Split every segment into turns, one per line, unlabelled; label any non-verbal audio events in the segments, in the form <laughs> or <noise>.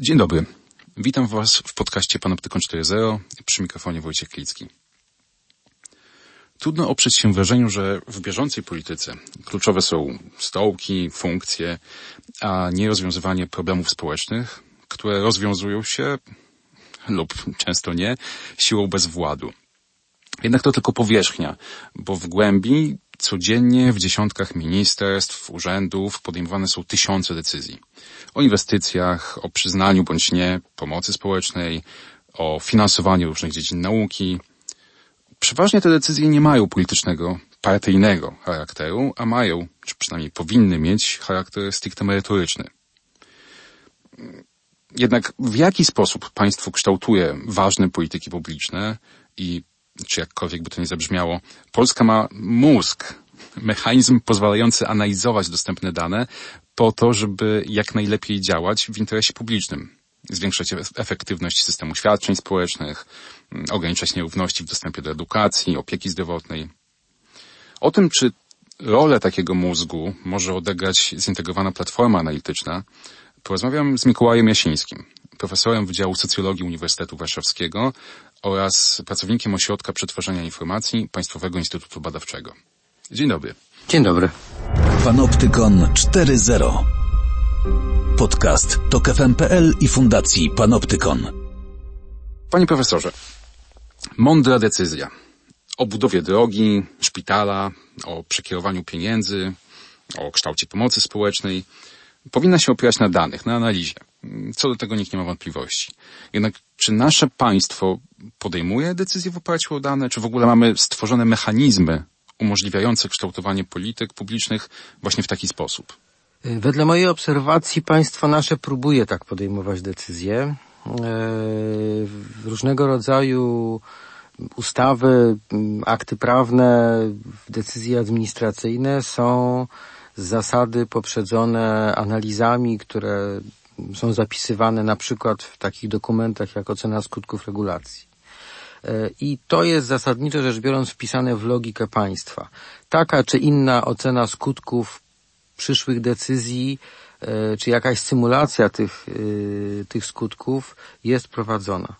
Dzień dobry. Witam Was w podcaście Panoptykon 4.0 przy mikrofonie Wojciech Klicki. Trudno oprzeć się wrażeniu, że w bieżącej polityce kluczowe są stołki, funkcje, a nie rozwiązywanie problemów społecznych, które rozwiązują się lub często nie siłą bezwładu. Jednak to tylko powierzchnia, bo w głębi codziennie w dziesiątkach ministerstw, urzędów podejmowane są tysiące decyzji. O inwestycjach, o przyznaniu bądź nie pomocy społecznej, o finansowaniu różnych dziedzin nauki. Przeważnie te decyzje nie mają politycznego, partyjnego charakteru, a mają, czy przynajmniej powinny mieć, charakter stricte merytoryczny. Jednak w jaki sposób państwo kształtuje ważne polityki publiczne i czy jakkolwiek by to nie zabrzmiało, Polska ma mózg, mechanizm pozwalający analizować dostępne dane po to, żeby jak najlepiej działać w interesie publicznym. Zwiększać efektywność systemu świadczeń społecznych, ograniczać nierówności w dostępie do edukacji, opieki zdrowotnej. O tym, czy rolę takiego mózgu może odegrać zintegrowana platforma analityczna, porozmawiam z Mikołajem Jasińskim, profesorem Wydziału Socjologii Uniwersytetu Warszawskiego oraz pracownikiem Ośrodka Przetwarzania Informacji Państwowego Instytutu Badawczego. Dzień dobry.
Dzień dobry.
Panoptykon 4.0 Podcast TOK FM.pl i Fundacji Panoptykon.
Panie profesorze, mądra decyzja o budowie drogi, szpitala, o przekierowaniu pieniędzy, o kształcie pomocy społecznej powinna się opierać na danych, na analizie. Co do tego nikt nie ma wątpliwości. Jednak czy nasze państwo podejmuje decyzje w oparciu o dane, czy w ogóle mamy stworzone mechanizmy umożliwiające kształtowanie polityk publicznych właśnie w taki sposób?
Wedle mojej obserwacji państwo nasze próbuje tak podejmować decyzje. E, różnego rodzaju ustawy, akty prawne, decyzje administracyjne są z zasady poprzedzone analizami, które są zapisywane na przykład w takich dokumentach jak ocena skutków regulacji. E, I to jest zasadniczo rzecz biorąc wpisane w logikę państwa. Taka czy inna ocena skutków przyszłych decyzji, e, czy jakaś symulacja tych, e, tych skutków jest prowadzona.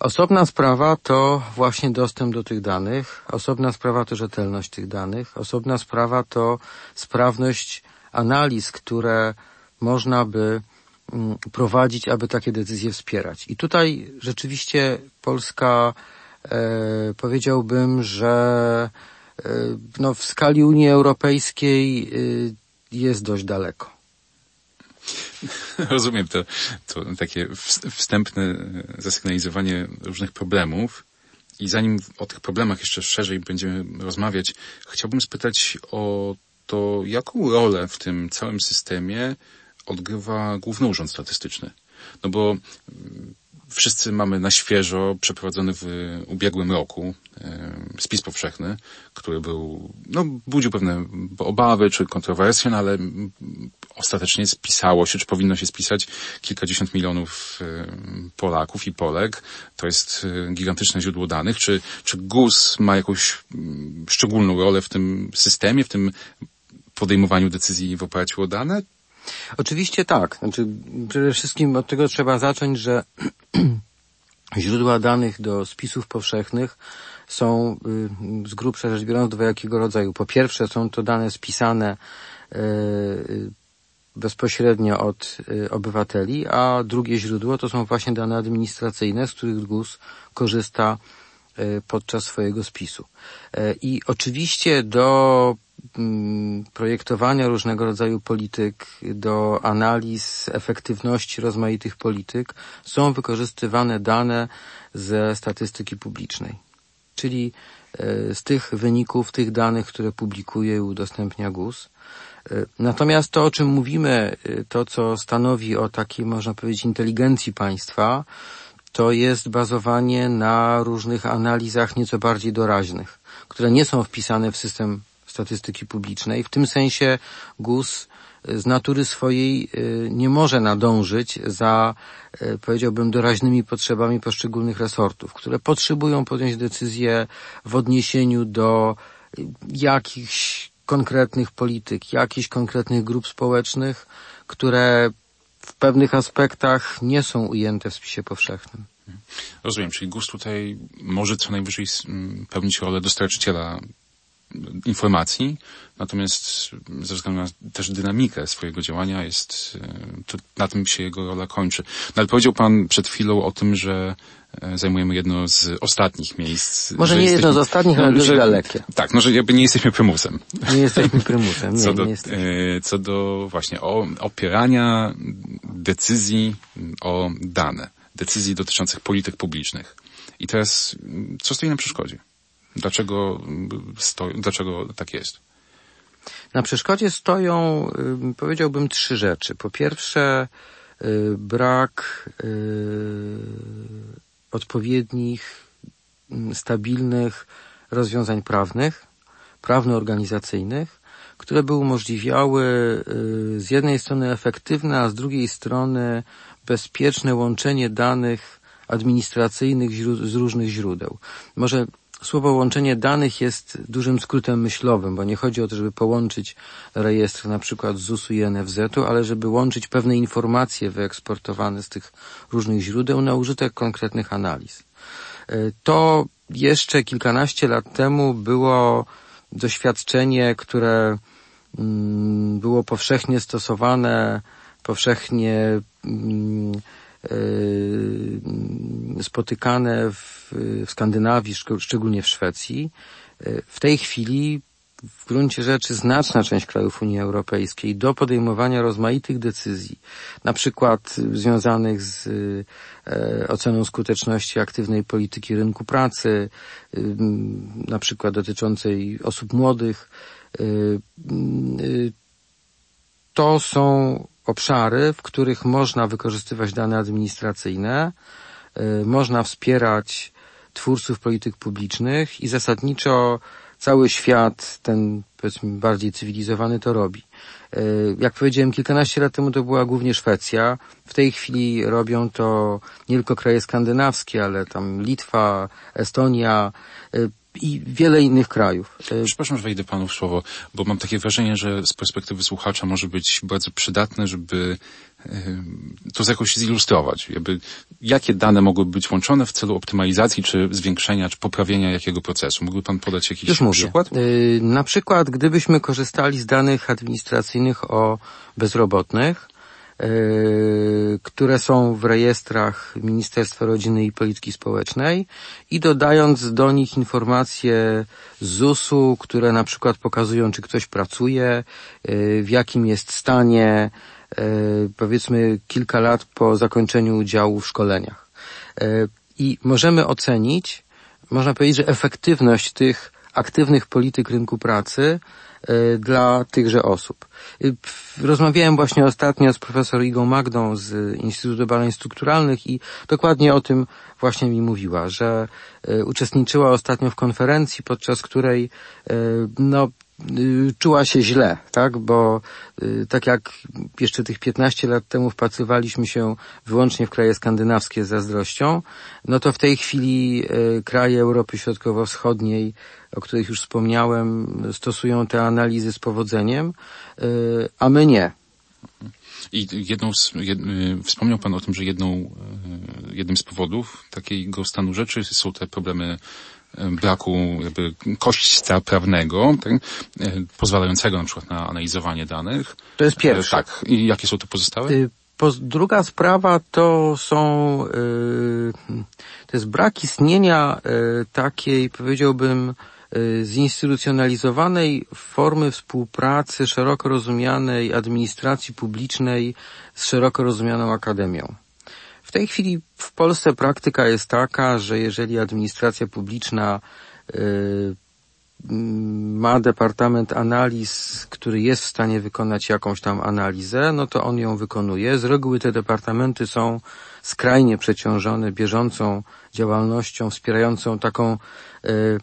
Osobna sprawa to właśnie dostęp do tych danych, osobna sprawa to rzetelność tych danych, osobna sprawa to sprawność analiz, które można by prowadzić, aby takie decyzje wspierać. I tutaj rzeczywiście Polska, e, powiedziałbym, że e, no, w skali Unii Europejskiej e, jest dość daleko. <laughs>
Rozumiem to, to takie wstępne zasygnalizowanie różnych problemów. I zanim o tych problemach jeszcze szerzej będziemy rozmawiać, chciałbym spytać o to, jaką rolę w tym całym systemie odgrywa Główny Urząd Statystyczny. No bo wszyscy mamy na świeżo przeprowadzony w ubiegłym roku spis powszechny, który był, no, budził pewne obawy czy kontrowersje, no, ale ostatecznie spisało się, czy powinno się spisać kilkadziesiąt milionów Polaków i Polek. To jest gigantyczne źródło danych. Czy, czy GUS ma jakąś szczególną rolę w tym systemie, w tym podejmowaniu decyzji w oparciu o dane?
Oczywiście tak. Znaczy, przede wszystkim od tego trzeba zacząć, że <clears throat> źródła danych do spisów powszechnych są y, z grubsza rzecz biorąc dwojakiego rodzaju. Po pierwsze są to dane spisane y, bezpośrednio od y, obywateli, a drugie źródło to są właśnie dane administracyjne, z których GUS korzysta podczas swojego spisu. I oczywiście do projektowania różnego rodzaju polityk, do analiz efektywności rozmaitych polityk są wykorzystywane dane ze statystyki publicznej. Czyli e, z tych wyników, tych danych, które publikuje i udostępnia GUS. E, natomiast to, o czym mówimy, e, to co stanowi o takiej, można powiedzieć, inteligencji państwa, to jest bazowanie na różnych analizach nieco bardziej doraźnych, które nie są wpisane w system statystyki publicznej. W tym sensie GUS z natury swojej y, nie może nadążyć za, y, powiedziałbym, doraźnymi potrzebami poszczególnych resortów, które potrzebują podjąć decyzje w odniesieniu do jakichś konkretnych polityk, jakichś konkretnych grup społecznych, które w pewnych aspektach nie są ujęte w spisie powszechnym.
Rozumiem, czyli GUS tutaj może co najwyżej pełnić rolę dostarczyciela informacji, natomiast ze względu na też dynamikę swojego działania jest, e, to na tym się jego rola kończy. No ale powiedział Pan przed chwilą o tym, że e, zajmujemy jedno z ostatnich miejsc.
Może nie
jesteśmy,
jedno z ostatnich, ale no, dość dalekie.
Tak, no że jakby nie jesteśmy prymusem.
Nie jesteśmy prymusem, <laughs> nie,
co do,
nie jesteśmy.
E, co do właśnie o, opierania decyzji o dane, decyzji dotyczących polityk publicznych. I teraz, co stoi na przeszkodzie? Dlaczego, stoi, dlaczego tak jest?
Na przeszkodzie stoją, powiedziałbym, trzy rzeczy. Po pierwsze, y, brak y, odpowiednich, stabilnych rozwiązań prawnych, prawno-organizacyjnych, które by umożliwiały y, z jednej strony efektywne, a z drugiej strony bezpieczne łączenie danych administracyjnych z różnych źródeł. Może Słowo łączenie danych jest dużym skrótem myślowym, bo nie chodzi o to, żeby połączyć rejestr na przykład ZUS-u i NFZ-u, ale żeby łączyć pewne informacje wyeksportowane z tych różnych źródeł na użytek konkretnych analiz. E, to jeszcze kilkanaście lat temu było doświadczenie, które mm, było powszechnie stosowane, powszechnie mm, spotykane w, w Skandynawii, szczególnie w Szwecji. E, w tej chwili w gruncie rzeczy znaczna część krajów Unii Europejskiej do podejmowania rozmaitych decyzji, na przykład związanych z e, oceną skuteczności aktywnej polityki rynku pracy, na przykład dotyczącej osób młodych, to są obszary, w których można wykorzystywać dane administracyjne, y, można wspierać twórców polityk publicznych i zasadniczo cały świat, ten powiedzmy bardziej cywilizowany, to robi. Y, jak powiedziałem, kilkanaście lat temu to była głównie Szwecja. W tej chwili robią to nie tylko kraje skandynawskie, ale tam Litwa, Estonia, y, i wiele innych krajów.
E, Przepraszam, że wejdę panu w słowo, bo mam takie wrażenie, że z perspektywy słuchacza może być bardzo przydatne, żeby e, to jakoś zilustrować. Jakby, jakie dane mogłyby być łączone w celu optymalizacji, czy zwiększenia, czy poprawienia jakiego procesu? Mógłby pan podać jakiś
Już
przykład?
Mówię. Na przykład, gdybyśmy korzystali z danych administracyjnych o bezrobotnych, które są w rejestrach Ministerstwa Rodziny i Polityki Społecznej i dodając do nich informacje z ZUS-u, które na przykład pokazują, czy ktoś pracuje, yy, w jakim jest stanie, yy, powiedzmy kilka lat po zakończeniu udziału w szkoleniach. I możemy ocenić, można powiedzieć, że efektywność tych aktywnych polityk rynku pracy dla tychże osób. E, rozmawiałem właśnie ostatnio z profesor Igą Magdą z Instytutu Badań Strukturalnych i dokładnie o tym właśnie mi mówiła, że e, uczestniczyła ostatnio w konferencji, podczas której no, Y, czuła się źle, tak? Bo y, tak jak jeszcze tych 15 lat temu wpatrywaliśmy się wyłącznie w kraje skandynawskie z zazdrością, no to w tej chwili y, kraje Europy Środkowo-Wschodniej, o których już wspomniałem, stosują te analizy z powodzeniem, a my nie.
I jedną z, jed, wspomniał Pan o tym, że jedną, jednym z powodów takiego stanu rzeczy są te problemy braku jakby kośćca prawnego, tak, e, pozwalającego na przykład na analizowanie danych.
To jest pierwsze.
Tak. I jakie są to pozostałe? Y,
druga sprawa to są, y, to jest brak istnienia y, takiej, powiedziałbym, zinstytucjonalizowanej formy współpracy szeroko rozumianej administracji publicznej z szeroko rozumianą akademią. W tej chwili w Polsce praktyka jest taka, że jeżeli administracja publiczna y, ma departament analiz, który jest w stanie wykonać jakąś tam analizę, no to on ją wykonuje. Z reguły te departamenty są skrajnie przeciążone bieżącą działalnością, wspierającą taką y, y,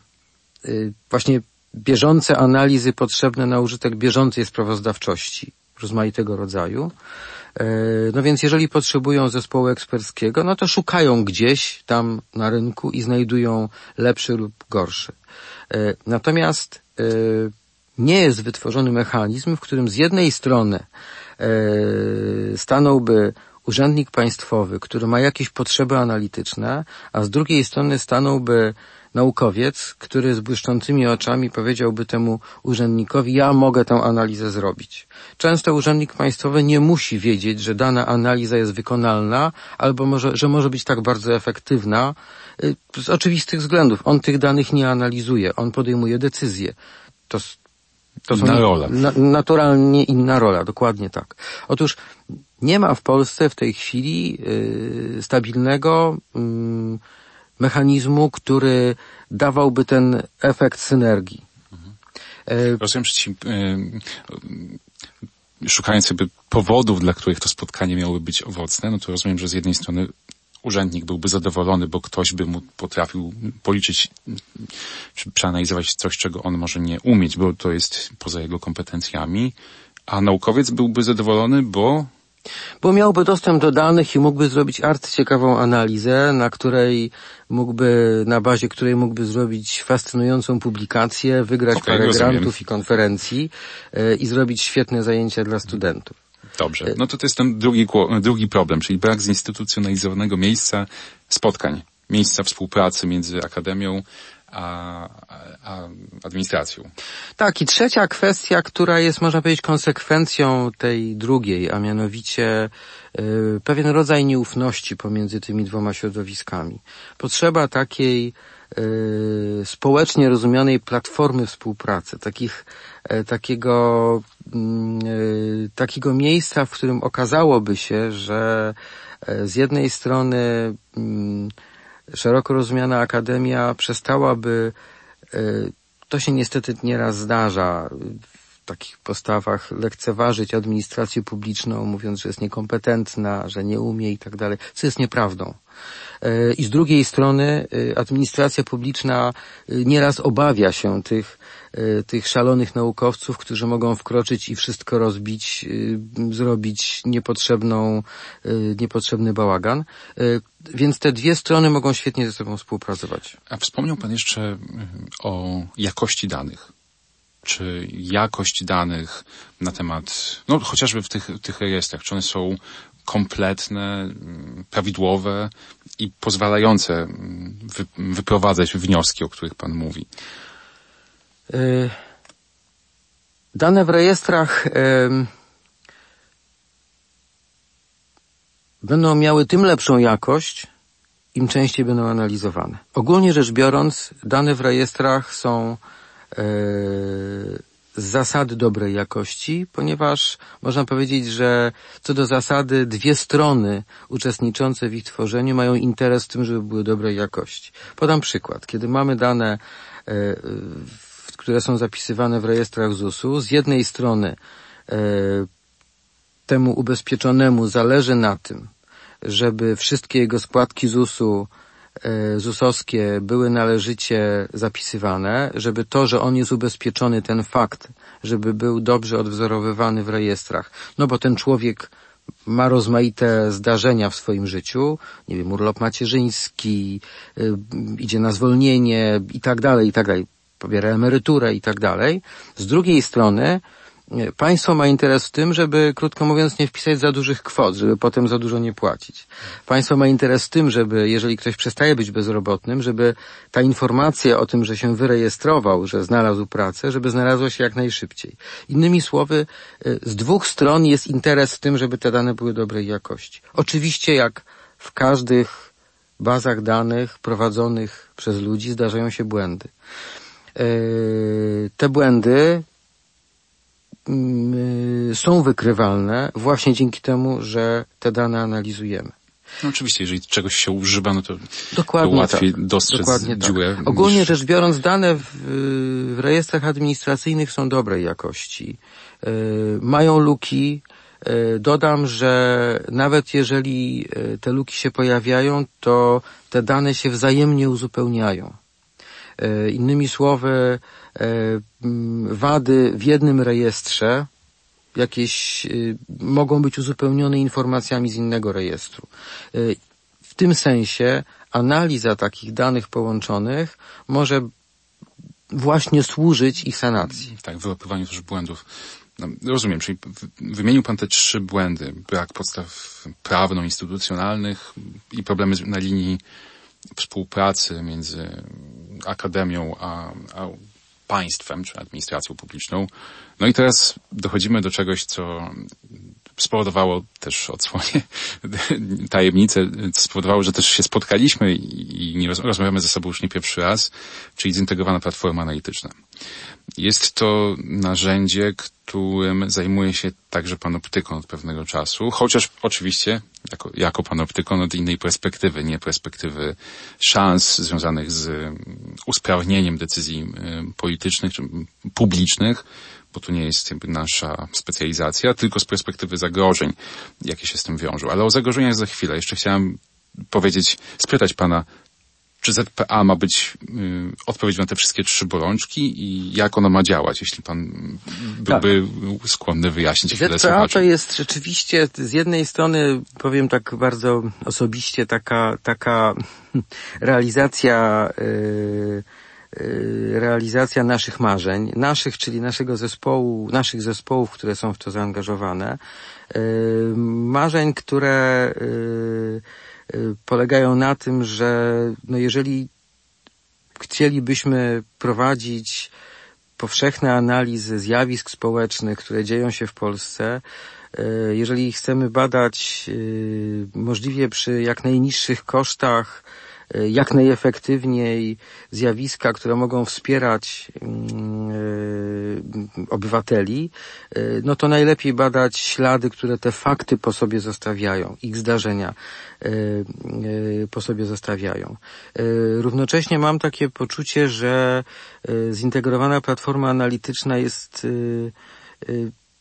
właśnie bieżące analizy potrzebne na użytek bieżącej sprawozdawczości rozmaitego rodzaju. E, no więc jeżeli potrzebują zespołu eksperckiego, no to szukają gdzieś tam na rynku i znajdują lepszy lub gorszy. E, natomiast nie jest wytworzony mechanizm, w którym z jednej strony stanąłby urzędnik państwowy, który ma jakieś potrzeby analityczne, a z drugiej strony stanąłby naukowiec, który z błyszczącymi oczami powiedziałby temu urzędnikowi, ja mogę tę analizę zrobić. Często urzędnik państwowy nie musi wiedzieć, że dana analiza jest wykonalna, albo może, że może być tak bardzo efektywna, y, z oczywistych względów. On tych danych nie analizuje, on podejmuje decyzje. To,
to inna rola.
Na, naturalnie inna rola, dokładnie tak. Otóż nie ma w Polsce w tej chwili y, stabilnego y, mechanizmu, który dawałby ten efekt synergii. Mhm.
Rozumiem, że ci, y, szukając sobie powodów, dla których to spotkanie miałoby być owocne, no to rozumiem, że z jednej strony urzędnik byłby zadowolony, bo ktoś by mu potrafił policzyć, czy przeanalizować coś, czego on może nie umieć, bo to jest poza jego kompetencjami, a naukowiec byłby zadowolony, bo
bo miałby dostęp do danych i mógłby zrobić arcyciekawą analizę, na której mógłby, na bazie której mógłby zrobić fascynującą publikację, wygrać okay, parę rozumiem. grantów i konferencji yy, i zrobić świetne zajęcia dla studentów.
Dobrze. No to to jest ten drugi, drugi problem, czyli brak zinstytucjonalizowanego miejsca spotkań, miejsca współpracy między akademią a, a administracją.
Tak, i trzecia kwestia, która jest, można powiedzieć, konsekwencją tej drugiej, a mianowicie y, pewien rodzaj nieufności pomiędzy tymi dwoma środowiskami. Potrzeba takiej y, społecznie rozumianej platformy współpracy, takich, y, takiego, mm, takiego miejsca, w którym okazałoby się, że z jednej strony mm, szeroko rozumiana akademia przestałaby, e, to się niestety nieraz zdarza, takich postawach lekceważyć administrację publiczną, mówiąc, że jest niekompetentna, że nie umie i tak dalej, co jest nieprawdą. E, I z drugiej strony e, administracja publiczna nieraz obawia się tych tych szalonych naukowców, którzy mogą wkroczyć i wszystko rozbić, zrobić niepotrzebną, niepotrzebny bałagan. Więc te dwie strony mogą świetnie ze sobą współpracować.
A wspomniał Pan jeszcze o jakości danych czy jakość danych na temat, no chociażby w tych, tych rejestrach, czy one są kompletne, prawidłowe i pozwalające wyprowadzać wnioski, o których Pan mówi.
Y, dane w rejestrach będą miały tym lepszą jakość, im częściej będą analizowane. Ogólnie rzecz biorąc, dane w rejestrach są zasady dobrej jakości, ponieważ można powiedzieć, że co do zasady dwie strony uczestniczące w ich tworzeniu mają interes w tym, żeby były dobrej jakości. Podam przykład. Kiedy mamy dane e, które są zapisywane w rejestrach ZUS-u. Z jednej strony e, temu ubezpieczonemu zależy na tym, żeby wszystkie jego składki ZUS-u e, ZUS-owskie były należycie zapisywane, żeby to, że on jest ubezpieczony, ten fakt, żeby był dobrze odwzorowywany w rejestrach. No bo ten człowiek ma rozmaite zdarzenia w swoim życiu, nie wiem, urlop macierzyński, y, idzie na zwolnienie i tak dalej, i tak dalej pobiera emeryturę i tak dalej. Z drugiej strony e, państwo ma interes w tym, żeby, krótko mówiąc, nie wpisać za dużych kwot, żeby potem za dużo nie płacić. Państwo ma interes w tym, żeby, jeżeli ktoś przestaje być bezrobotnym, żeby ta informacja o tym, że się wyrejestrował, że znalazł pracę, żeby znalazła się jak najszybciej. Innymi słowy, e, z dwóch stron jest interes w tym, żeby te dane były dobrej jakości. Oczywiście, jak w każdych bazach danych prowadzonych przez ludzi zdarzają się błędy. Yy, te błędy są wykrywalne właśnie dzięki temu, że te dane analizujemy.
No oczywiście, jeżeli czegoś się używa, no to, Dokładnie to łatwiej tak. dostrzec Dokładnie tak. dziurę.
Tak. Ogólnie niż... rzecz biorąc, dane w, w, rejestrach administracyjnych są dobrej jakości. Yy, mają luki. Yy, dodam, że nawet jeżeli te luki się pojawiają, to te dane się wzajemnie uzupełniają. Innymi słowy, wady w jednym rejestrze jakieś e, mogą być uzupełnione informacjami z innego rejestru. W tym sensie analiza takich danych połączonych może właśnie służyć ich sanacji.
Tak, wyłapywaniu też błędów. No, rozumiem, czyli wymienił Pan te trzy błędy. Brak podstaw prawno-instytucjonalnych i problemy na linii współpracy między akademią a, a państwem, czy administracją publiczną. No i teraz dochodzimy do czegoś, co spowodowało też odsłonie <laughs> tajemnicę, spowodowało, że też się spotkaliśmy i, nie rozmawiamy ze sobą już nie pierwszy raz, czyli zintegrowana platforma analityczna. Jest to narzędzie, którym zajmuje się także panoptykon od pewnego czasu, chociaż oczywiście jako, jako panoptykon od innej perspektywy, nie perspektywy szans związanych z usprawnieniem decyzji y, politycznych czy publicznych, bo to nie jest jakby nasza specjalizacja, tylko z perspektywy zagrożeń, jakie się z tym wiążą. Ale o zagrożeniach za chwilę. Jeszcze chciałem powiedzieć, spytać pana, czy ZPA ma być y, odpowiedź na te wszystkie trzy bolączki i jak ono ma działać, jeśli pan byłby tak. skłonny wyjaśnić
ZPA to jest rzeczywiście z jednej strony, powiem tak bardzo osobiście, taka, taka realizacja y, y, realizacja naszych marzeń, naszych, czyli naszego zespołu, naszych zespołów, które są w to zaangażowane, y, marzeń, które Y, polegają na tym, że no jeżeli chcielibyśmy prowadzić powszechne analizy zjawisk społecznych, które dzieją się w Polsce, y, jeżeli chcemy badać y, możliwie przy jak najniższych kosztach jak najefektywniej zjawiska, które mogą wspierać mm, e, obywateli, e, no to najlepiej badać ślady, które te fakty po sobie zostawiają, ich zdarzenia po sobie zostawiają. Równocześnie mam takie poczucie, że zintegrowana platforma analityczna jest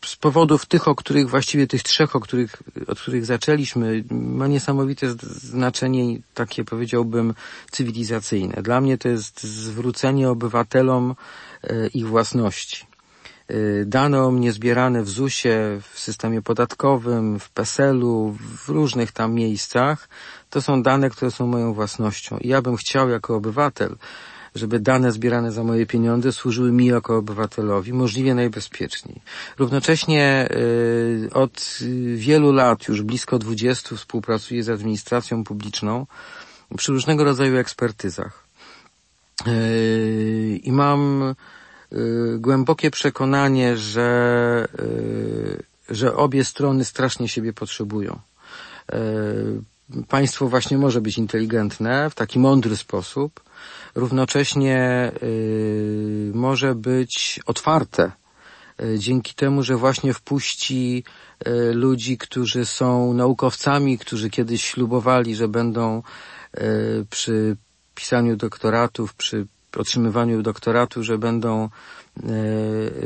z powodów tych, o których właściwie tych trzech, o których, od których zaczęliśmy, ma niesamowite znaczenie takie powiedziałbym cywilizacyjne. Dla mnie to jest zwrócenie obywatelom e, ich własności. E, dane o mnie zbierane w ZUS-ie, w systemie podatkowym, w PESEL-u, w różnych tam miejscach, to są dane, które są moją własnością. I ja bym chciał jako obywatel, żeby dane zbierane za moje pieniądze służyły mi jako obywatelowi możliwie najbezpieczniej. Równocześnie y, od wielu lat, już blisko 20, współpracuję z administracją publiczną przy różnego rodzaju ekspertyzach. Y, I mam y, głębokie przekonanie, że, że obie strony strasznie siebie potrzebują państwo właśnie może być inteligentne w taki mądry sposób, równocześnie y, może być otwarte y, dzięki temu, że właśnie wpuści y, ludzi, którzy są naukowcami, którzy kiedyś ślubowali, że będą przy pisaniu doktoratów, przy otrzymywaniu doktoratu, że będą,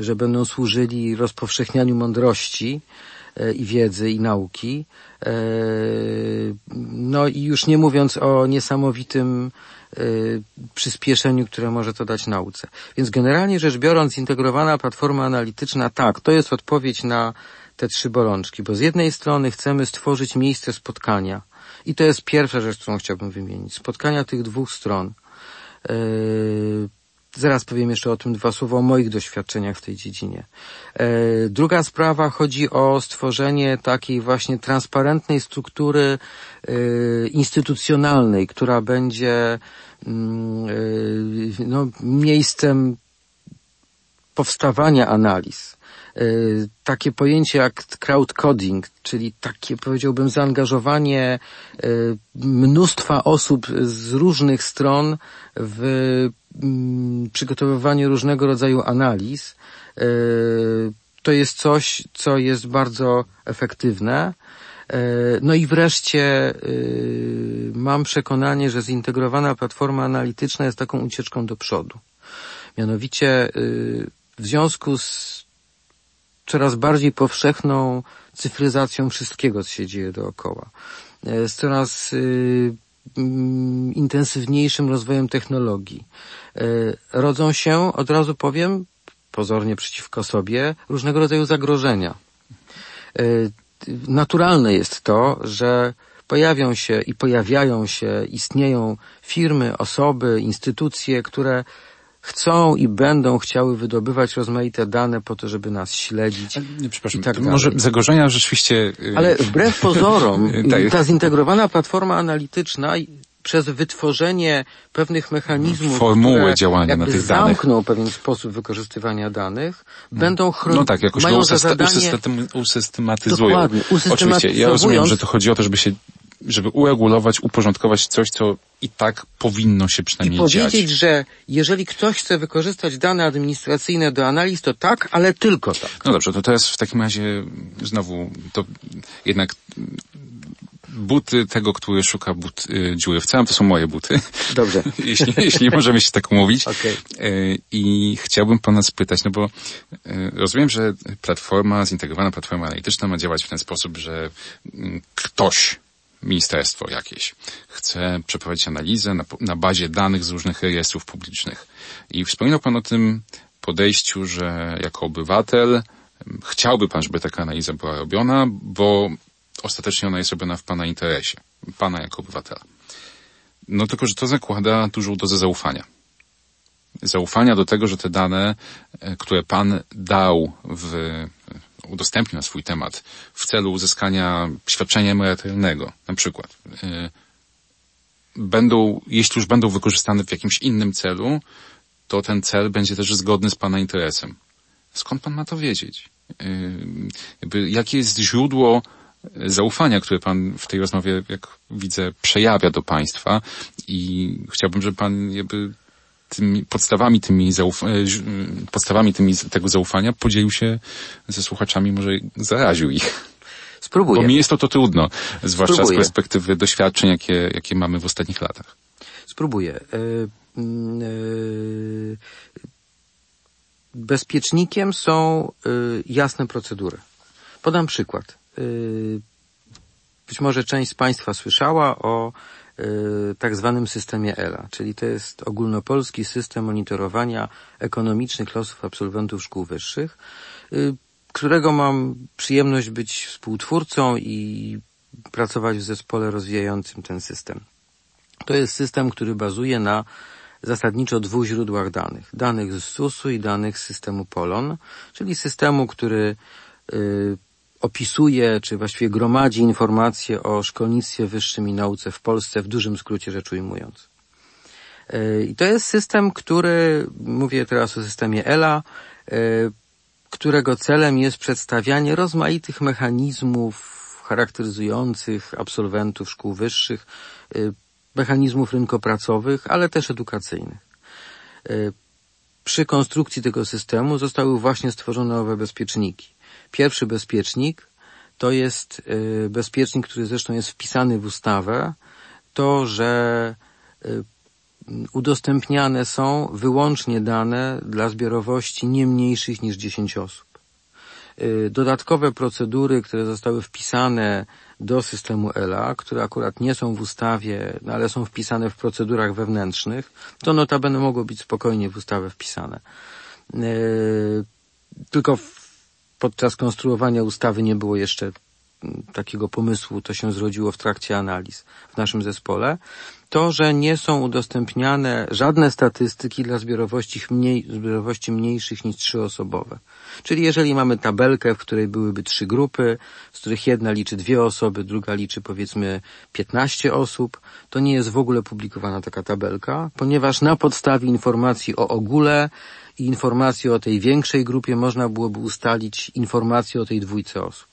że będą służyli rozpowszechnianiu mądrości i wiedzy i nauki. No i już nie mówiąc o niesamowitym przyspieszeniu, które może to dać nauce. Więc generalnie rzecz biorąc, zintegrowana platforma analityczna, tak, to jest odpowiedź na te trzy bolączki, bo z jednej strony chcemy stworzyć miejsce spotkania i to jest pierwsza rzecz, którą chciałbym wymienić. Spotkania tych dwóch stron. Yy, Zaraz powiem jeszcze o tym dwa słowa o moich doświadczeniach w tej dziedzinie. E, druga sprawa chodzi o stworzenie takiej właśnie transparentnej struktury e, instytucjonalnej, która będzie mm, e, no, miejscem powstawania analiz. Takie pojęcie jak crowdcoding, czyli takie powiedziałbym zaangażowanie mnóstwa osób z różnych stron w Mm, przygotowywanie różnego rodzaju analiz e, to jest coś, co jest bardzo efektywne. No i wreszcie mam przekonanie, że zintegrowana platforma analityczna jest taką ucieczką do przodu. Mianowicie w związku z coraz bardziej powszechną cyfryzacją wszystkiego, co się dzieje dookoła, z coraz Mm, intensywniejszym rozwojem technologii. E, rodzą się, od razu powiem, pozornie przeciwko sobie, różnego rodzaju zagrożenia. E, naturalne jest to, że pojawią się i pojawiają się, istnieją firmy, osoby, instytucje, które chcą i będą chciały wydobywać rozmaite dane po to, żeby nas śledzić.
Nie, przepraszam,
tak
może zagrożenia rzeczywiście... y,
Ale wbrew <laughs> pozorom,
Tak.
ta zintegrowana platforma analityczna przez wytworzenie pewnych mechanizmów,
Formuły
które
działania na tych danych.
zamkną pewien sposób wykorzystywania danych, będą chronić,
No tak, jakoś
mają za
usyste-
zadanie
usystem, usystematyzują.
Dokładnie,
Oczywiście, ja rozumiem, że to chodzi o to, żeby się żeby uregulować, uporządkować coś, co i tak powinno się
i
przynajmniej
powiedzieć,
dziać.
że jeżeli ktoś chce wykorzystać dane administracyjne do analiz, to tak, ale tylko tak.
No dobrze, to teraz w takim razie znowu to jednak buty tego, który szuka but, y, dziury w całym, to są moje buty.
Dobrze. <laughs>
jeśli, jeśli możemy się tak umówić. <laughs>
Okej.
Y, I chciałbym pana spytać, no bo y, rozumiem, że platforma, zintegrowana platforma analityczna ma działać w ten sposób, że mm, ktoś, ministerstwo jakieś, chce przeprowadzić analizę na, na bazie danych z różnych rejestrów publicznych. I wspominał pan o tym podejściu, że jako obywatel chciałby pan, żeby taka analiza była robiona, bo ostatecznie ona jest robiona w pana interesie, pana jako obywatela. No tylko, że to zakłada dużą dozę zaufania. Zaufania do tego, że te dane, e, które pan dał w, udostępnił swój temat w celu uzyskania świadczenia emerytalnego, na przykład, e, będą, jeśli już będą wykorzystane w jakimś innym celu, to ten cel będzie też zgodny z pana interesem. Skąd pan ma to wiedzieć? Jakby, jakie jest źródło zaufania, które pan w tej rozmowie, jak widzę, przejawia do państwa i chciałbym, żeby pan jakby tymi podstawami tymi zauf- e, podstawami tymi tego zaufania podzielił się ze słuchaczami, może zaraził ich.
Spróbuję.
Bo mi jest to to trudno, zwłaszcza
Spróbuję.
z perspektywy doświadczeń, jakie, jakie mamy w ostatnich latach.
Spróbuję. E, e, Bezpiecznikiem są jasne procedury. Podam przykład. Być może część z Państwa słyszała o tak zwanym systemie ELA, czyli to jest ogólnopolski system monitorowania ekonomicznych losów absolwentów szkół wyższych, e, którego mam przyjemność być współtwórcą i pracować w zespole rozwijającym ten system. To jest system, który bazuje na zasadniczo dwóch źródłach danych. Danych z SUS-u i danych z systemu POLON, czyli systemu, który y, opisuje, czy właściwie gromadzi informacje o szkolnictwie wyższym i nauce w Polsce, w dużym skrócie rzecz ujmując. Y, I to jest system, który, mówię teraz o systemie ELA, y, którego celem jest przedstawianie rozmaitych mechanizmów charakteryzujących absolwentów szkół wyższych, y, mechanizmów rynkopracowych, ale też edukacyjnych. Przy konstrukcji tego systemu zostały właśnie stworzone owe bezpieczniki. Pierwszy bezpiecznik to jest y, bezpiecznik, który zresztą jest wpisany w ustawę, to, że y, udostępniane są wyłącznie dane dla zbiorowości nie mniejszych niż 10 osób. Y, Dodatkowe procedury, które zostały wpisane do systemu ELA, które akurat nie są w ustawie, ale są wpisane w procedurach wewnętrznych, to notabene mogą być spokojnie w ustawę wpisane. Tylko podczas konstruowania ustawy nie było jeszcze mm, takiego pomysłu, to się zrodziło w trakcie analiz w naszym zespole, to, że nie są udostępniane żadne statystyki dla zbiorowości, mniej, zbiorowości mniejszych niż trzyosobowe. Czyli jeżeli mamy tabelkę, w której byłyby trzy grupy, z których jedna liczy dwie osoby, druga liczy powiedzmy 15 osób, to nie jest w ogóle publikowana taka tabelka, ponieważ na podstawie informacji o ogóle i informacji o tej większej grupie można byłoby ustalić informacje o tej dwójce osób.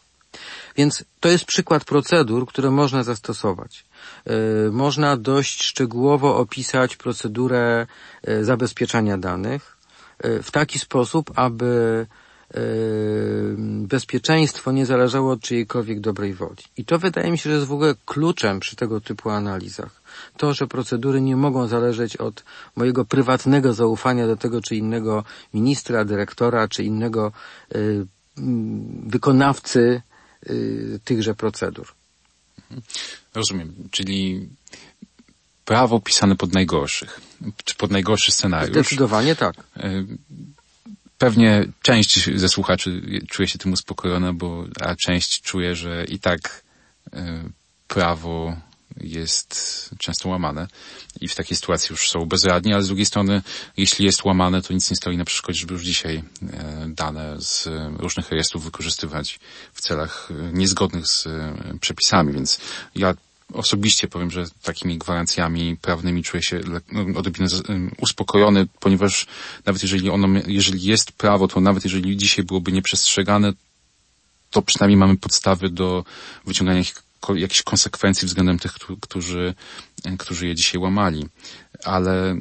Więc to jest przykład procedur, które można zastosować. Yy, Można dość szczegółowo opisać procedurę yy, zabezpieczania danych yy, w taki sposób, aby bezpieczeństwo nie zależało od czyjejkolwiek dobrej woli. I to wydaje mi się, że jest w ogóle kluczem przy tego typu analizach. To, że procedury nie mogą zależeć od mojego prywatnego zaufania do tego czy innego ministra, dyrektora, czy innego yy, mm, wykonawcy yy, tychże procedur.
Rozumiem, czyli prawo pisane pod najgorszych, czy pod najgorszy scenariusz.
Zdecydowanie tak.
E, Pewnie część ze słuchaczy czuje się tym uspokojona, bo, a część czuje, że i tak e, prawo jest często łamane i w takiej sytuacji już są bezradni, ale z drugiej strony, jeśli jest łamane, to nic nie stoi na przeszkodzie, żeby już dzisiaj e, dane z różnych rejestrów wykorzystywać w celach e, niezgodnych z e, przepisami, więc ja osobiście powiem, że takimi gwarancjami prawnymi czuję się no, odrobinę uspokojony, ponieważ nawet jeżeli ono, jeżeli jest prawo, to nawet jeżeli dzisiaj byłoby nieprzestrzegane, to przynajmniej mamy podstawy do wyciągania jakichś konsekwencji względem tych, którzy, którzy je dzisiaj łamali. Ale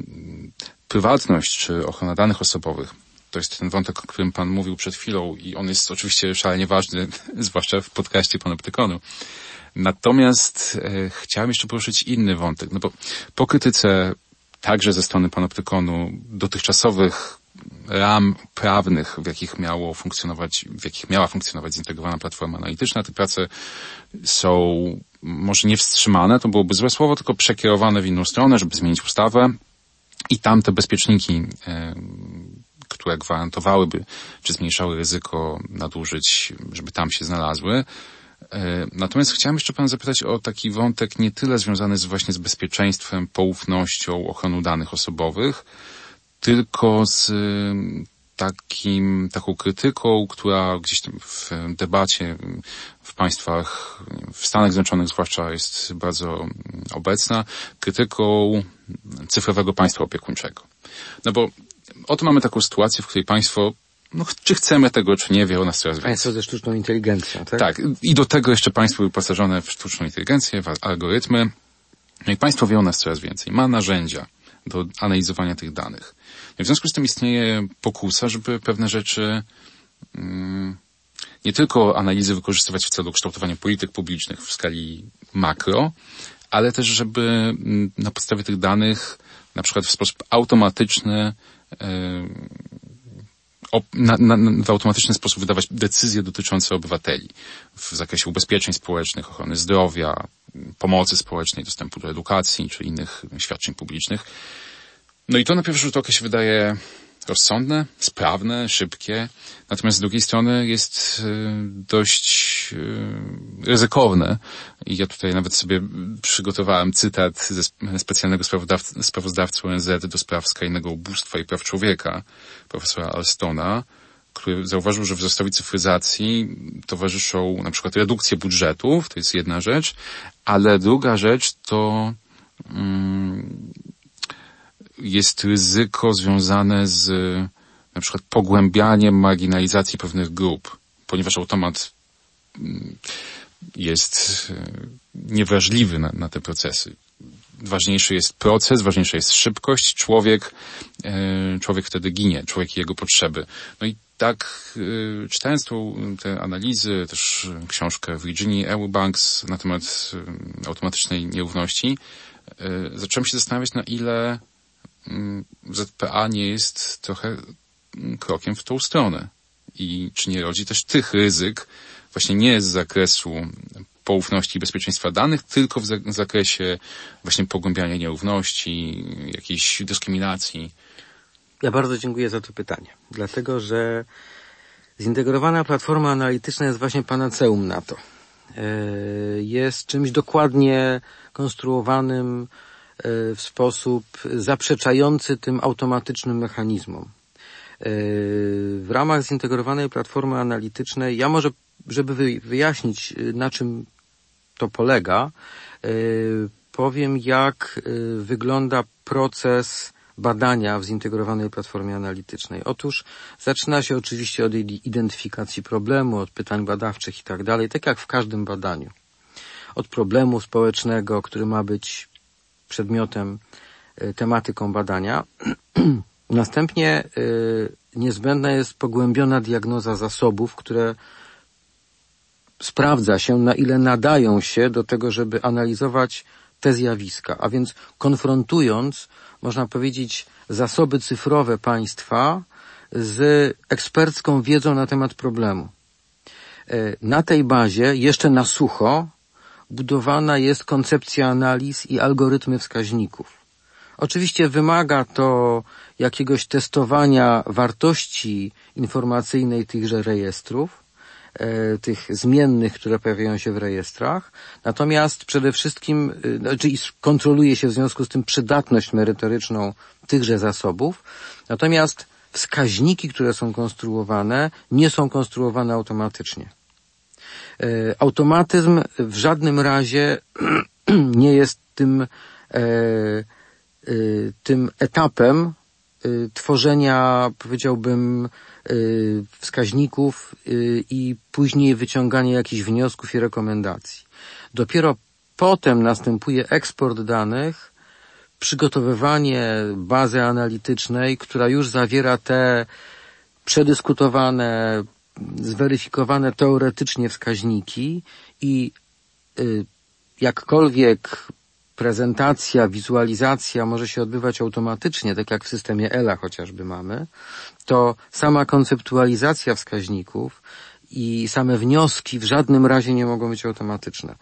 prywatność czy ochrona danych osobowych to jest ten wątek, o którym Pan mówił przed chwilą i on jest oczywiście szalenie ważny, <laughs> zwłaszcza w podcaście Panoptykonu. Natomiast e, chciałem jeszcze poruszyć inny wątek, no bo po krytyce także ze strony Panoptykonu dotychczasowych ram prawnych, w jakich miało funkcjonować, w jakich miała funkcjonować zintegrowana platforma analityczna. Te prace są może nie wstrzymane, to byłoby złe słowo, tylko przekierowane w inną stronę, żeby zmienić ustawę i tam te bezpieczniki, które gwarantowałyby, czy zmniejszały ryzyko nadużyć, żeby tam się znalazły. E, natomiast chciałem jeszcze Pana zapytać o taki wątek nie tyle związany z właśnie z bezpieczeństwem, poufnością, ochroną danych osobowych, tylko z takim, taką krytyką, która gdzieś tam w debacie w państwach, w Stanach Zjednoczonych zwłaszcza jest bardzo obecna, krytyką cyfrowego państwa opiekuńczego. No bo oto mamy taką sytuację, w której państwo no, czy chcemy tego, czy nie, wie o nas coraz więcej.
Państwo ze sztuczną inteligencją, tak?
Tak. I do tego jeszcze państwo wyposażone w sztuczną inteligencję, w algorytmy. No i państwo wie o nas coraz więcej. Ma narzędzia do analizowania tych danych. W związku z tym istnieje pokusa, żeby pewne rzeczy mm, nie tylko analizy wykorzystywać w celu kształtowania polityk publicznych w skali makro, ale też, żeby mm, na podstawie tych danych na przykład w sposób automatyczny na, na, w automatyczny sposób wydawać decyzje dotyczące obywateli w zakresie ubezpieczeń społecznych, ochrony zdrowia, pomocy społecznej, dostępu do edukacji czy innych świadczeń publicznych. No i to na pierwszy rzut oka się wydaje rozsądne, sprawne, szybkie, natomiast z drugiej strony jest y, dość y, ryzykowne. I ja tutaj nawet sobie przygotowałem cytat ze specjalnego sprawozdawcy, sprawozdawcy ONZ do spraw skrajnego ubóstwa i praw człowieka, profesora Alstona, który zauważył, że wzrostowi cyfryzacji towarzyszą na przykład redukcje budżetów, to jest jedna rzecz, ale druga rzecz to mm, jest ryzyko związane z na przykład pogłębianiem marginalizacji pewnych grup, ponieważ automat mm, jest e, niewrażliwy na, na te procesy. Ważniejszy jest proces, ważniejsza jest szybkość. Człowiek, e, człowiek wtedy ginie, człowiek i jego potrzeby. No i tak, e, czytając te analizy, też książkę Virginia Eubanks na temat automatycznej nierówności, zacząłem się zastanawiać, na ile ZPA nie jest trochę krokiem w tą stronę i czy nie rodzi też tych ryzyk właśnie nie z zakresu poufności i bezpieczeństwa danych, tylko w zakresie właśnie pogłębiania nierówności, jakiejś dyskryminacji.
Ja bardzo dziękuję za to pytanie, dlatego że zintegrowana platforma analityczna jest właśnie panaceum na to. E, jest czymś dokładnie konstruowanym, w sposób zaprzeczający tym automatycznym mechanizmom. E, w ramach zintegrowanej platformy analitycznej, ja może, żeby wyjaśnić, e, na czym to polega, powiem, jak wygląda proces badania w zintegrowanej platformie analitycznej. Otóż zaczyna się oczywiście od identyfikacji problemu, od pytań badawczych i tak dalej, tak jak w każdym badaniu. Od problemu społecznego, który ma być przedmiotem, e, tematyką badania. <clears throat> Następnie e, niezbędna jest pogłębiona diagnoza zasobów, które sprawdza się, na ile nadają się do tego, żeby analizować te zjawiska, a więc konfrontując, można powiedzieć, zasoby cyfrowe państwa z ekspercką wiedzą na temat problemu. E, na tej bazie, jeszcze na sucho, budowana jest koncepcja analiz i algorytmy wskaźników. Oczywiście wymaga to jakiegoś testowania wartości informacyjnej tychże rejestrów, e, tych zmiennych, które pojawiają się w rejestrach. Natomiast przede wszystkim, e, czyli kontroluje się w związku z tym przydatność merytoryczną tychże zasobów. Natomiast wskaźniki, które są konstruowane, nie są konstruowane automatycznie. E, automatyzm w żadnym razie <clears throat> nie jest tym, e, e, tym etapem tworzenia, powiedziałbym, wskaźników i później wyciągania jakichś wniosków i rekomendacji. Dopiero potem następuje eksport danych, przygotowywanie bazy analitycznej, która już zawiera te przedyskutowane, zweryfikowane teoretycznie wskaźniki i y, jakkolwiek prezentacja, wizualizacja może się odbywać automatycznie, tak jak w systemie ELA chociażby mamy, to sama konceptualizacja wskaźników i same wnioski w żadnym razie nie mogą być automatyczne.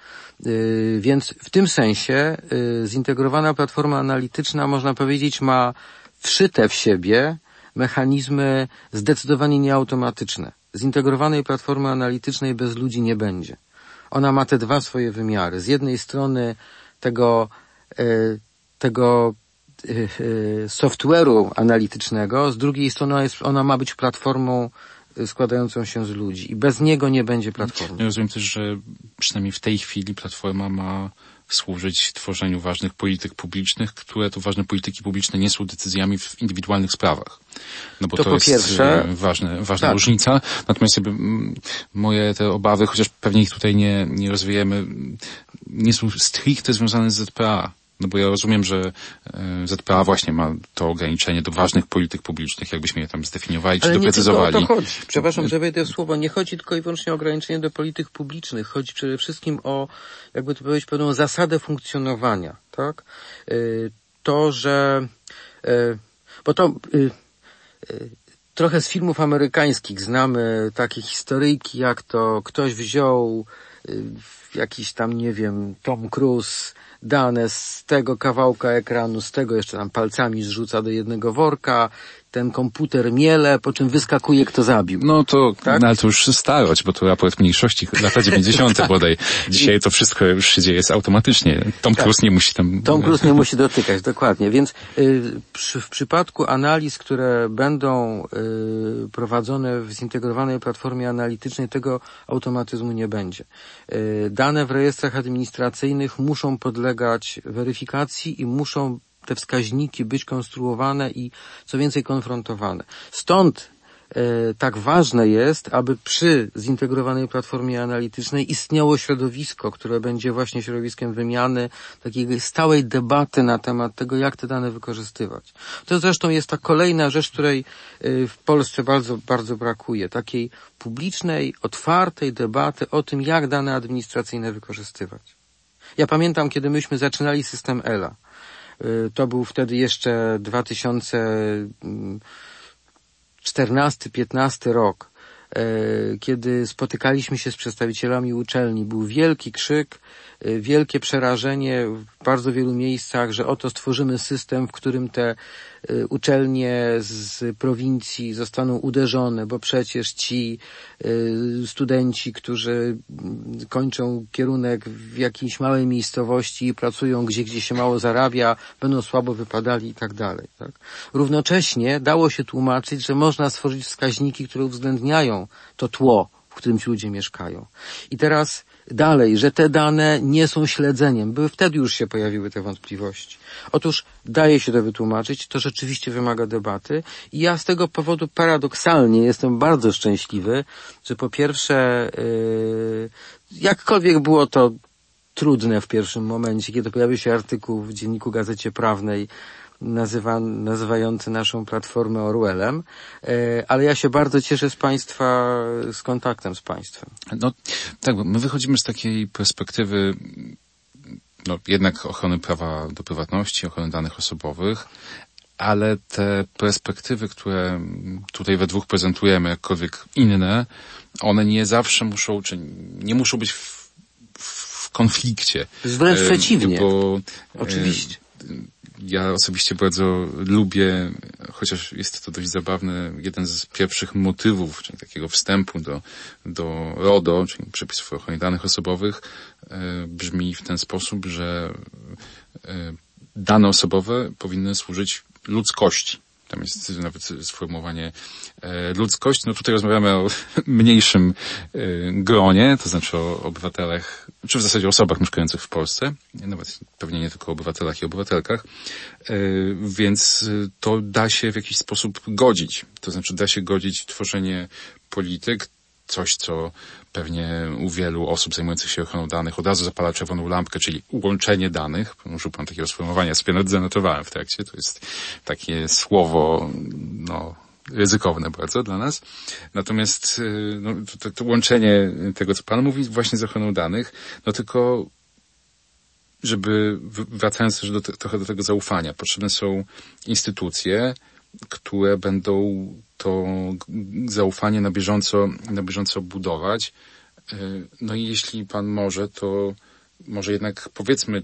Y, więc w tym sensie y, zintegrowana platforma analityczna, można powiedzieć, ma wszyte w siebie mechanizmy zdecydowanie nieautomatyczne. Zintegrowanej platformy analitycznej bez ludzi nie będzie. Ona ma te dwa swoje wymiary. Z jednej strony tego, y, tego software'u analitycznego, z drugiej strony ona ma być platformą składającą się z ludzi i bez niego nie będzie platformy.
Ja rozumiem też, że przynajmniej w tej chwili platforma ma służyć tworzeniu ważnych polityk publicznych, które to ważne polityki publiczne nie są decyzjami w indywidualnych sprawach. No bo
to,
to
po
jest
pierwsze,
e, ważne, ważna
tak.
różnica. Natomiast jakby moje te obawy, chociaż pewnie ich tutaj nie, nie rozwijemy, nie są stricte związane z ZPA. No bo ja rozumiem, że e, ZPA właśnie ma to ograniczenie do ważnych polityk publicznych, jakbyśmy je tam zdefiniowali czy
Ale
doprecyzowali.
Nie tylko o to chodzi. Przepraszam, że wejdę w słowo. Nie chodzi tylko i wyłącznie o ograniczenie do polityk publicznych. Chodzi przede wszystkim o, jakby to powiedzieć, pewną zasadę funkcjonowania, tak? E, to, że, e, bo to, trochę z filmów amerykańskich znamy takie historyjki, jak to ktoś wziął jakiś tam, nie wiem, Tom Cruise, dane z tego kawałka ekranu, z tego jeszcze tam palcami zrzuca do jednego worka, ten komputer miele, po czym wyskakuje kto zabił.
No to, tak? no ale to już starość, bo to raport mniejszości, lata 90. tak. <laughs> bodaj. Dzisiaj to wszystko już się dzieje automatycznie. Tom tak. Cruise nie musi tam...
Tom Cruise nie musi dotykać, dokładnie. Więc y, przy, w przypadku analiz, które będą y, prowadzone w zintegrowanej platformie analitycznej, tego automatyzmu nie będzie. Y, dane w rejestrach administracyjnych muszą podlegać weryfikacji i muszą te wskaźniki być konstruowane i co więcej konfrontowane. Stąd e, tak ważne jest, aby przy zintegrowanej platformie analitycznej istniało środowisko, które będzie właśnie środowiskiem wymiany, takiej stałej debaty na temat tego, jak te dane wykorzystywać. To zresztą jest ta kolejna rzecz, której e, w Polsce bardzo, bardzo brakuje. Takiej publicznej, otwartej debaty o tym, jak dane administracyjne wykorzystywać. Ja pamiętam, kiedy myśmy zaczynali system ELA. Y, to był wtedy jeszcze 2014-15 rok, y, kiedy spotykaliśmy się z przedstawicielami uczelni. Był wielki krzyk, wielkie przerażenie w bardzo wielu miejscach, że oto stworzymy system, w którym te Y, uczelnie z prowincji zostaną uderzone, bo przecież ci y, studenci, którzy kończą kierunek w jakiejś małej miejscowości i pracują gdzie, gdzie się mało zarabia, będą słabo wypadali i tak dalej. Tak? Równocześnie dało się tłumaczyć, że można stworzyć wskaźniki, które uwzględniają to tło, w którym ci ludzie mieszkają. I teraz dalej, że te dane nie są śledzeniem. Były wtedy już się pojawiły te wątpliwości. Otóż daje się to wytłumaczyć, to rzeczywiście wymaga debaty i ja z tego powodu paradoksalnie jestem bardzo szczęśliwy, że po pierwsze, yy, jakkolwiek było to trudne w pierwszym momencie, kiedy pojawił się artykuł w Dzienniku Gazecie Prawnej nazywa, nazywający naszą platformę Orwellem, e, ale ja się bardzo cieszę z Państwa, z kontaktem z Państwem.
No tak, my wychodzimy z takiej perspektywy no, jednak ochrony prawa do prywatności, ochrony danych osobowych, ale te perspektywy, które tutaj we dwóch prezentujemy, jakkolwiek inne, one nie zawsze muszą, czy nie muszą być w, w konflikcie.
Wręcz e, przeciwnie. Bo, Oczywiście
ja osobiście bardzo lubię chociaż jest to dość zabawne, jeden z pierwszych motywów, czyli takiego wstępu do, do RODO, czyli przepisów o ochronie danych osobowych, brzmi w ten sposób, że dane osobowe powinny służyć ludzkości. Tam jest nawet sformułowanie e, ludzkość. No tutaj rozmawiamy o <laughs> mniejszym e, gronie, to znaczy o obywatelach, czy w zasadzie osobach mieszkających w Polsce, nawet pewnie nie tylko o obywatelach i obywatelkach, e, więc to da się w jakiś sposób godzić. To znaczy da się godzić tworzenie polityk, coś, co pewnie u wielu osób zajmujących się ochroną danych od razu zapala czerwoną lampkę, czyli łączenie danych. Użył pan takiego sformułowania, sobie zanotowałem w trakcie. To jest takie słowo, no, ryzykowne bardzo dla nas. Natomiast y, no, to, to łączenie tego, co Pan mówi, właśnie z ochroną danych, no tylko żeby, wracając też do, trochę do tego zaufania, potrzebne są instytucje, które będą to zaufanie na bieżąco, na bieżąco budować. E, no i jeśli pan może, to może jednak powiedzmy,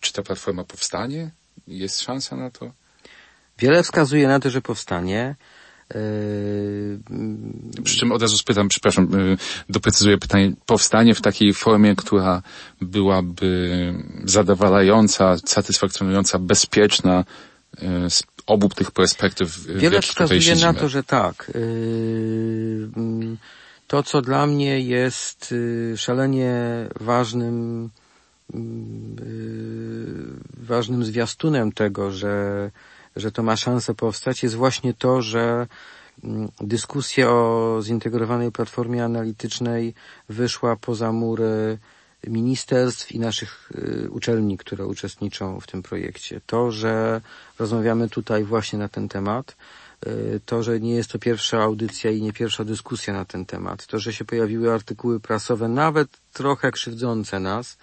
czy ta platforma powstanie? Jest szansa na to?
Wiele wskazuje na to, że powstanie. E,
Przy czym od razu spytam, przepraszam, e, doprecyzuję pytanie. Powstanie w takiej formie, która byłaby zadowalająca, satysfakcjonująca, bezpieczna z obu tych perspektyw.
Wiele wskazuje na to, że tak. Yy, to, co dla mnie jest yy, szalenie ważnym, yy, ważnym zwiastunem tego, że, że to ma szansę powstać, jest właśnie to, że dyskusja o zintegrowanej platformie analitycznej wyszła poza mury ministerstw i naszych y, uczelni, które uczestniczą w tym projekcie. To, że rozmawiamy tutaj właśnie na ten temat, y, to, że nie jest to pierwsza audycja i nie pierwsza dyskusja na ten temat, to, że się pojawiły artykuły prasowe, nawet trochę krzywdzące nas,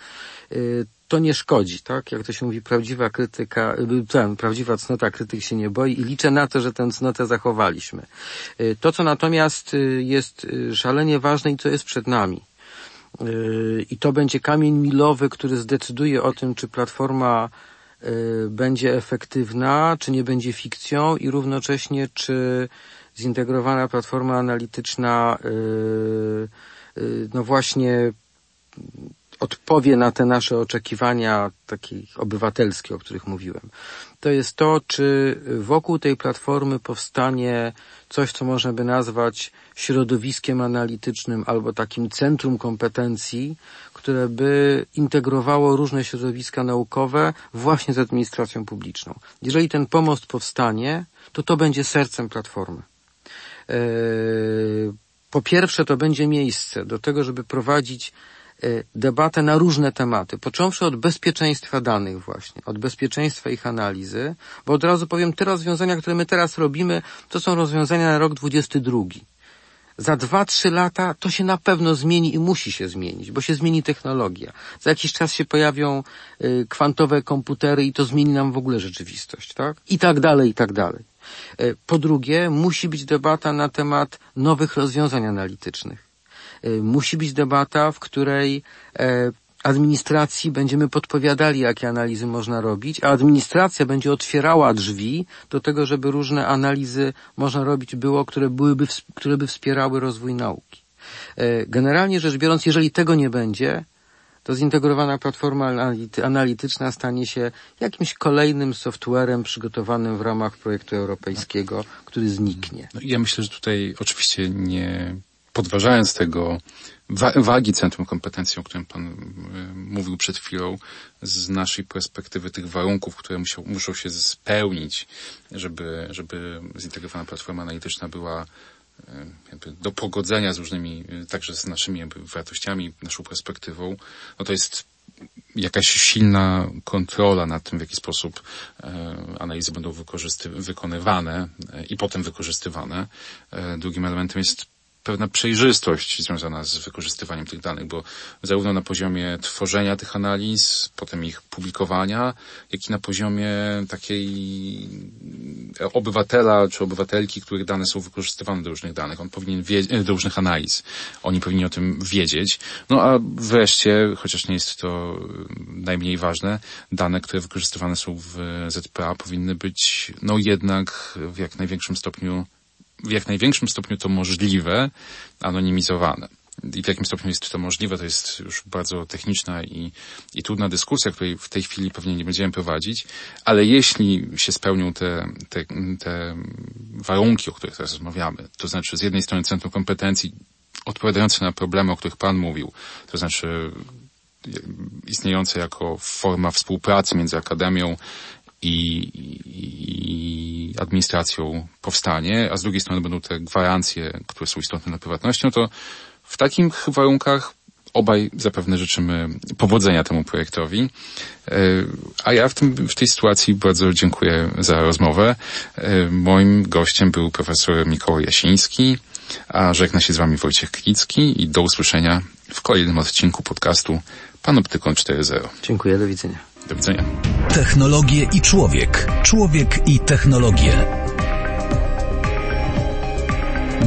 y, to nie szkodzi, tak? Jak to się mówi, prawdziwa krytyka, ten, prawdziwa cnota krytyk się nie boi i liczę na to, że tę cnotę zachowaliśmy. To, co natomiast jest szalenie ważne i co jest przed nami, I to będzie kamień milowy, który zdecyduje o tym, czy platforma yy, będzie efektywna, czy nie będzie fikcją i równocześnie, czy zintegrowana platforma analityczna, yy, no właśnie odpowie na te nasze oczekiwania takie obywatelskie, o których mówiłem. To jest to, czy wokół tej platformy powstanie coś, co można by nazwać środowiskiem analitycznym albo takim centrum kompetencji, które by integrowało różne środowiska naukowe właśnie z administracją publiczną. Jeżeli ten pomost powstanie, to to będzie sercem platformy. Eee, po pierwsze, to będzie miejsce do tego, żeby prowadzić debatę na różne tematy, począwszy od bezpieczeństwa danych właśnie, od bezpieczeństwa ich analizy, bo od razu powiem, te rozwiązania, które my teraz robimy, to są rozwiązania na rok 22 za dwa, trzy lata to się na pewno zmieni i musi się zmienić, bo się zmieni technologia. Za jakiś czas się pojawią y, kwantowe komputery i to zmieni nam w ogóle rzeczywistość, tak? I tak dalej, i tak dalej. Y, po drugie, musi być debata na temat nowych rozwiązań analitycznych. Y, musi być debata, w której e, administracji będziemy podpowiadali, jakie analizy można robić, a administracja będzie otwierała drzwi do tego, żeby różne analizy można robić było, które byłyby, które by wspierały rozwój nauki. E, generalnie rzecz biorąc, jeżeli tego nie będzie, to zintegrowana platforma analityczna stanie się jakimś kolejnym softwarem przygotowanym w ramach projektu europejskiego, który zniknie.
No, ja myślę, że tutaj oczywiście nie podważając tego wa wagi Centrum Kompetencji, o którym Pan y, mówił przed chwilą, z naszej perspektywy tych warunków, które musiał, muszą się spełnić, żeby, żeby zintegrowana platforma analityczna była jakby do pogodzenia z różnymi, y, także z naszymi wartościami, naszą perspektywą, no to jest jakaś silna kontrola nad tym, w jaki sposób analizy będą wykonywane i potem wykorzystywane. Drugim elementem jest pewna przejrzystość związana z wykorzystywaniem tych danych, bo zarówno na poziomie tworzenia tych analiz, potem ich publikowania, jak i na poziomie takiej obywatela czy obywatelki, których dane są wykorzystywane do różnych danych. On powinien wiedzieć, do różnych analiz. Oni powinni o tym wiedzieć. No a wreszcie, chociaż nie jest to najmniej ważne, dane, które wykorzystywane są w ZPA powinny być, no jednak w jak największym stopniu w jak największym stopniu to możliwe, anonimizowane. I w jakim stopniu jest to możliwe, to jest już bardzo techniczna i, i trudna dyskusja, której w tej chwili pewnie nie będziemy prowadzić, ale jeśli się spełnią te, te, te warunki, o których teraz rozmawiamy, to znaczy z jednej strony Centrum Kompetencji odpowiadające na problemy, o których Pan mówił, to znaczy istniejące jako forma współpracy między Akademią i, i, administracją powstanie, a z drugiej strony będą te gwarancje, które są istotne dla prywatności, no to w takich warunkach obaj zapewne życzymy powodzenia temu projektowi. E, a ja w, tym, w tej sytuacji bardzo dziękuję za rozmowę. E, moim gościem był profesor Mikołaj Jasiński, a żegna się z Wami Wojciech Klicki i do usłyszenia w kolejnym odcinku podcastu Panoptykon 4.0.
Dziękuję, do widzenia.
Do widzenia.
Technologie i człowiek. Człowiek i technologie.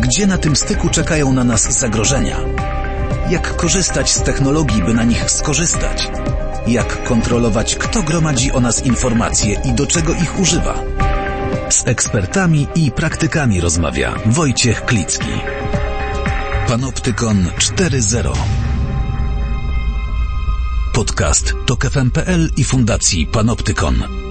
Gdzie na tym styku czekają na nas zagrożenia? Jak korzystać z technologii, by na nich skorzystać? Jak kontrolować, kto gromadzi o nas informacje i do czego ich używa? Z ekspertami i praktykami rozmawia Wojciech Klicki. Panoptykon 4.0 Podcast to KFM.pl i Fundacji Panoptykon.